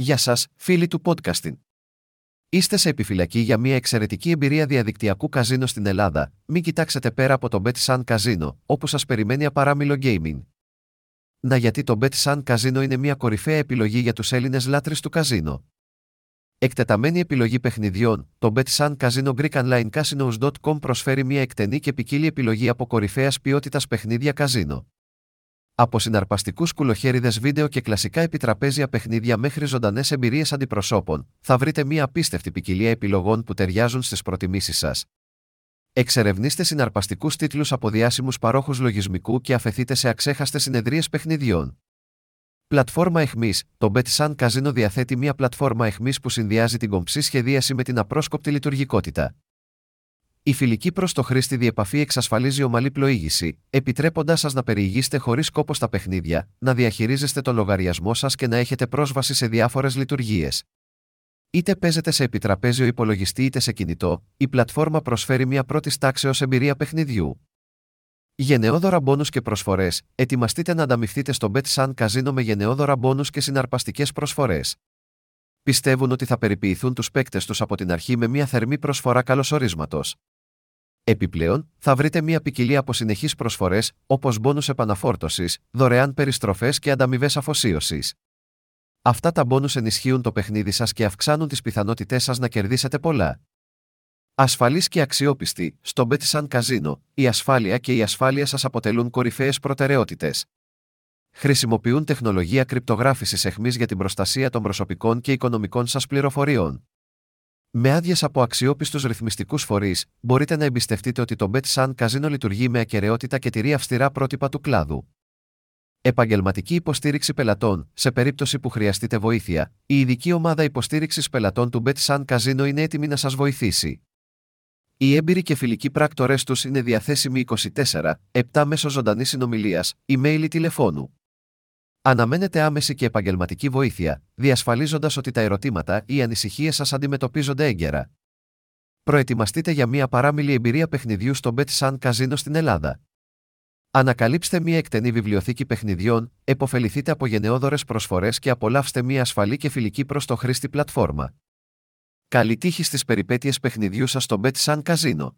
Γεια σας, φίλοι του podcasting. Είστε σε επιφυλακή για μια εξαιρετική εμπειρία διαδικτυακού καζίνο στην Ελλάδα. Μην κοιτάξετε πέρα από το BetSun Casino, όπου σας περιμένει απαράμιλο gaming. Να γιατί το BetSun Casino είναι μια κορυφαία επιλογή για τους Έλληνες λάτρε του καζίνο. Εκτεταμένη επιλογή παιχνιδιών, το BetSun Casino Greek Online Casinos.com προσφέρει μια εκτενή και ποικίλη επιλογή από κορυφαίας ποιότητας παιχνίδια καζίνο. Από συναρπαστικούς κουλοχέριδες βίντεο και κλασικά επιτραπέζια παιχνίδια μέχρι ζωντανές εμπειρίες αντιπροσώπων, θα βρείτε μια απίστευτη ποικιλία επιλογών που ταιριάζουν στις προτιμήσεις σας. Εξερευνήστε συναρπαστικούς τίτλους από διάσημους παρόχους λογισμικού και αφαιθείτε σε αξέχαστες συνεδρίες παιχνιδιών. Πλατφόρμα εχμής: Το BetSun Casino διαθέτει μια πλατφόρμα εχμής που συνδυάζει την κομψή σχεδίαση με την απρόσκοπτη λειτουργικότητα. Η φιλική προς το χρήστη διεπαφή εξασφαλίζει ομαλή πλοήγηση, επιτρέποντάς σας να περιηγήσετε χωρίς κόπο στα παιχνίδια, να διαχειρίζεστε τον λογαριασμό σας και να έχετε πρόσβαση σε διάφορες λειτουργίες. Είτε παίζετε σε επιτραπέζιο υπολογιστή είτε σε κινητό, η πλατφόρμα προσφέρει μια πρώτη τάξεω εμπειρία παιχνιδιού. Γενναιόδωρα μπόνους και προσφορές, ετοιμαστείτε να ανταμυφθείτε στο Bet Sun Casino με γενναιόδωρα μπόνους και συναρπαστικές προσφορές. Πιστεύουν ότι θα περιποιηθούν τους παίκτες τους από την αρχή με μια θερμή προσφορά καλωσορίσματος. Επιπλέον, θα βρείτε μια ποικιλία από συνεχείς προσφορές, όπως μπόνους επαναφόρτωσης, δωρεάν περιστροφές και ανταμοιβές αφοσίωσης. Αυτά τα μπόνους ενισχύουν το παιχνίδι σας και αυξάνουν τις πιθανότητές σας να κερδίσετε πολλά. Ασφαλή και αξιόπιστη, στο Betsan Casino, η ασφάλεια και η ασφάλεια σας αποτελούν κορυφαίες προτεραιότητες. Χρησιμοποιούν τεχνολογία κρυπτογράφησης εχμής για την προστασία των προσωπικών και οικονομικών σας πληροφοριών. Με άδειες από αξιόπιστους ρυθμιστικούς φορείς, μπορείτε να εμπιστευτείτε ότι το BetSun Casino λειτουργεί με ακαιρεότητα και τηρεί αυστηρά πρότυπα του κλάδου. Επαγγελματική υποστήριξη πελατών, σε περίπτωση που χρειαστείτε βοήθεια, η ειδική ομάδα υποστήριξης πελατών του BetSun Casino είναι έτοιμη να σας βοηθήσει. Οι έμπειροι και φιλικοί πράκτορές τους είναι διαθέσιμοι 24, 7 μέσω ζωντανής συνομιλίας, email ή τηλεφώνου. Αναμένετε άμεση και επαγγελματική βοήθεια, διασφαλίζοντας ότι τα ερωτήματα ή ανησυχίες σας αντιμετωπίζονται έγκαιρα. Προετοιμαστείτε για μια παράμιλη εμπειρία παιχνιδιού στο Bet Sun Casino στην Ελλάδα. Ανακαλύψτε μια εκτενή βιβλιοθήκη παιχνιδιών, εποφεληθείτε από γενναιόδορε προσφορές και απολαύστε μια ασφαλή και φιλική προ το χρήστη πλατφόρμα. Καλή τύχη στις περιπέτειες παιχνιδιού σας στο Bet Sun Casino.